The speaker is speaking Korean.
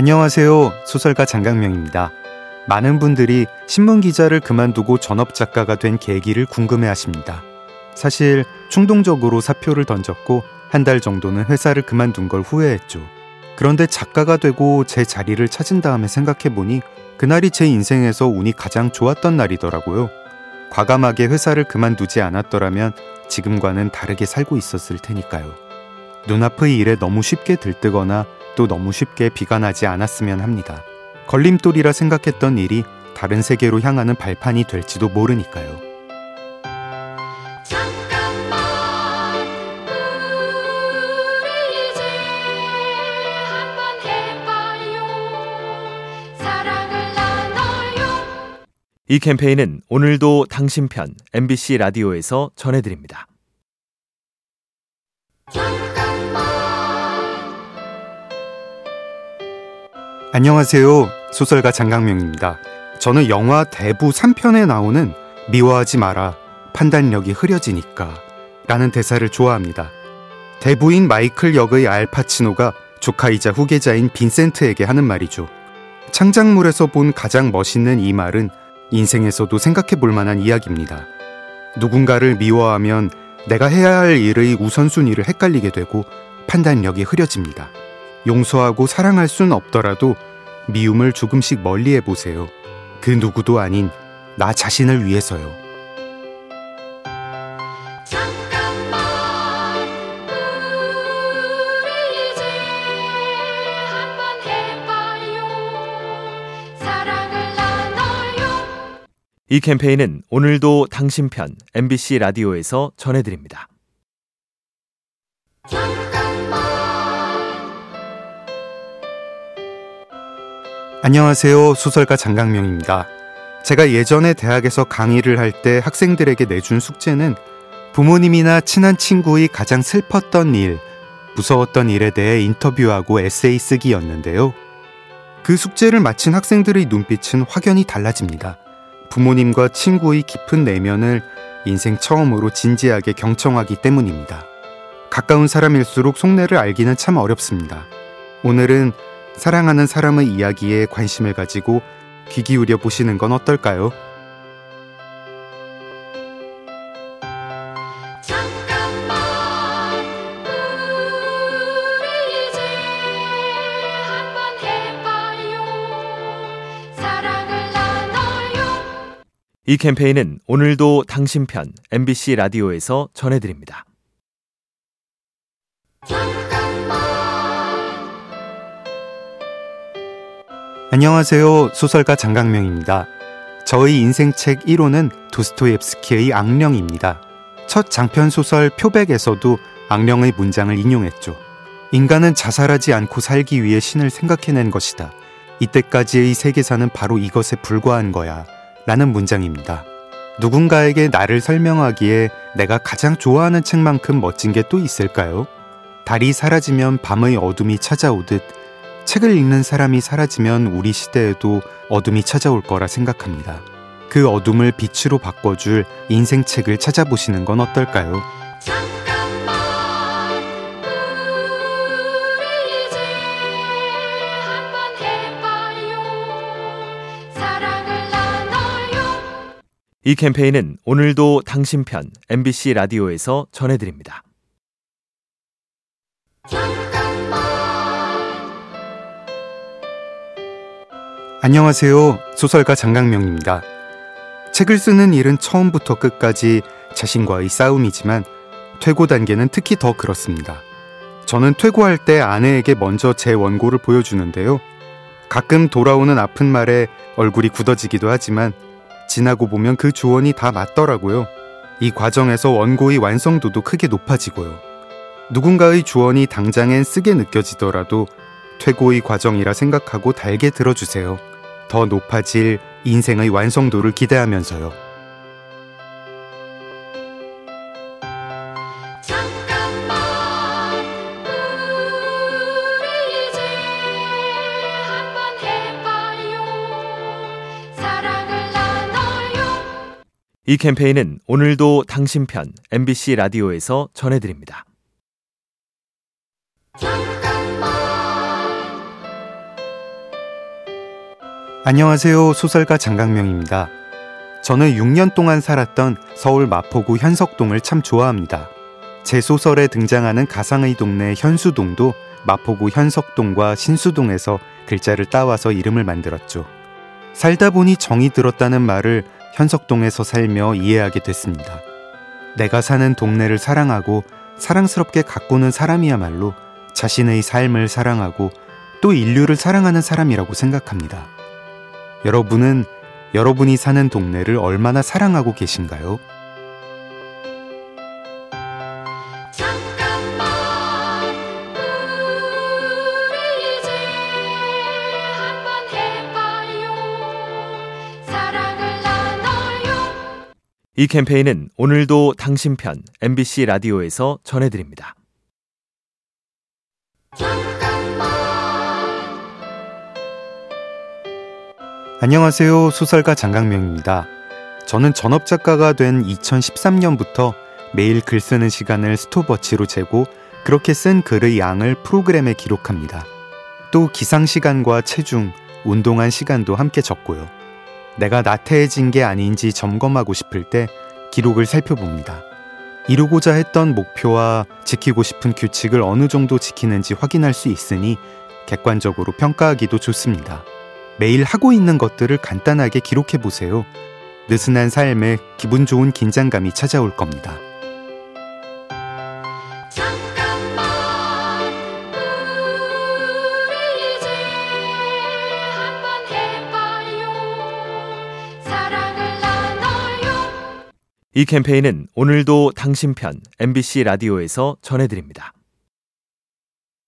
안녕하세요. 소설가 장강명입니다. 많은 분들이 신문 기자를 그만두고 전업 작가가 된 계기를 궁금해 하십니다. 사실 충동적으로 사표를 던졌고 한 달 정도는 회사를 그만둔 걸 후회했죠. 그런데 작가가 되고 제 자리를 찾은 다음에 생각해 보니 그날이 제 인생에서 운이 가장 좋았던 날이더라고요. 과감하게 회사를 그만두지 않았더라면 지금과는 다르게 살고 있었을 테니까요. 눈앞의 일에 너무 쉽게 들뜨거나 또 너무 쉽게 비관하지 않았으면 합니다. 걸림돌이라 생각했던 일이 다른 세계로 향하는 발판이 될지도 모르니까요. 이 캠페인은 오늘도 당신 편 MBC 라디오에서 전해드립니다. 안녕하세요. 소설가 장강명입니다. 저는 영화 대부 3편에 나오는 미워하지 마라. 판단력이 흐려지니까. 라는 대사를 좋아합니다. 대부인 마이클 역의 알파치노가 조카이자 후계자인 빈센트에게 하는 말이죠. 창작물에서 본 가장 멋있는 이 말은 인생에서도 생각해 볼 만한 이야기입니다. 누군가를 미워하면 내가 해야 할 일의 우선순위를 헷갈리게 되고 판단력이 흐려집니다. 용서하고 사랑할 순 없더라도 미움을 조금씩 멀리 해 보세요. 그 누구도 아닌 나 자신을 위해서요. 이 캠페인은 오늘도 당신 편 MBC 라디오에서 전해드립니다. 안녕하세요. 소설가 장강명입니다. 제가 예전에 대학에서 강의를 할 때 학생들에게 내준 숙제는 부모님이나 친한 친구의 가장 슬펐던 일, 무서웠던 일에 대해 인터뷰하고 에세이 쓰기였는데요. 그 숙제를 마친 학생들의 눈빛은 확연히 달라집니다. 부모님과 친구의 깊은 내면을 인생 처음으로 진지하게 경청하기 때문입니다. 가까운 사람일수록 속내를 알기는 참 어렵습니다. 오늘은 사랑하는 사람의 이야기에 관심을 가지고 귀 기울여 보시는 건 어떨까요? 이 캠페인은 오늘도 당신 편 MBC 라디오에서 전해드립니다. 안녕하세요. 소설가 장강명입니다. 저의 인생책 1호는 도스토옙스키의 악령입니다. 첫 장편 소설 표백에서도 악령의 문장을 인용했죠. 인간은 자살하지 않고 살기 위해 신을 생각해낸 것이다. 이때까지의 세계사는 바로 이것에 불과한 거야. 라는 문장입니다. 누군가에게 나를 설명하기에 내가 가장 좋아하는 책만큼 멋진 게 또 있을까요? 달이 사라지면 밤의 어둠이 찾아오듯 책을 읽는 사람이 사라지면 우리 시대에도 어둠이 찾아올 거라 생각합니다. 그 어둠을 빛으로 바꿔줄 인생책을 찾아보시는 건 어떨까요? 이 캠페인은 오늘도 당신 편 MBC 라디오에서 전해드립니다. 안녕하세요. 소설가 장강명입니다. 책을 쓰는 일은 처음부터 끝까지 자신과의 싸움이지만 퇴고 단계는 특히 더 그렇습니다. 저는 퇴고할 때 아내에게 먼저 제 원고를 보여주는데요. 가끔 돌아오는 아픈 말에 얼굴이 굳어지기도 하지만 지나고 보면 그 조언이 다 맞더라고요. 이 과정에서 원고의 완성도도 크게 높아지고요. 누군가의 조언이 당장엔 쓰게 느껴지더라도 퇴고의 과정이라 생각하고 달게 들어주세요. 더 높아질 인생의 완성도를 기대하면서요. 이 캠페인은 오늘도 당신 편 MBC 라디오에서 전해드립니다. 안녕하세요. 소설가 장강명입니다. 저는 6년 동안 살았던 서울 마포구 현석동을 참 좋아합니다. 제 소설에 등장하는 가상의 동네 현수동도 마포구 현석동과 신수동에서 글자를 따와서 이름을 만들었죠. 살다 보니 정이 들었다는 말을 현석동에서 살며 이해하게 됐습니다. 내가 사는 동네를 사랑하고 사랑스럽게 가꾸는 사람이야말로 자신의 삶을 사랑하고 또 인류를 사랑하는 사람이라고 생각합니다. 여러분은 여러분이 사는 동네를 얼마나 사랑하고 계신가요? 잠깐만 우리 이제 한번 해봐요 사랑을 나눠요 이 캠페인은 오늘도 당신 편 MBC 라디오에서 전해드립니다. 안녕하세요. 소설가 장강명입니다. 저는 전업 작가가 된 2013년부터 매일 글 쓰는 시간을 스톱워치로 재고 그렇게 쓴 글의 양을 프로그램에 기록합니다. 또 기상 시간과 체중, 운동한 시간도 함께 적고요. 내가 나태해진 게 아닌지 점검하고 싶을 때 기록을 살펴봅니다. 이루고자 했던 목표와 지키고 싶은 규칙을 어느 정도 지키는지 확인할 수 있으니 객관적으로 평가하기도 좋습니다. 매일 하고 있는 것들을 간단하게 기록해 보세요. 느슨한 삶에 기분 좋은 긴장감이 찾아올 겁니다. 잠깐만 우리 이제 한번 해봐요 사랑을 나눠요 이 캠페인은 오늘도 당신 편 MBC 라디오에서 전해드립니다.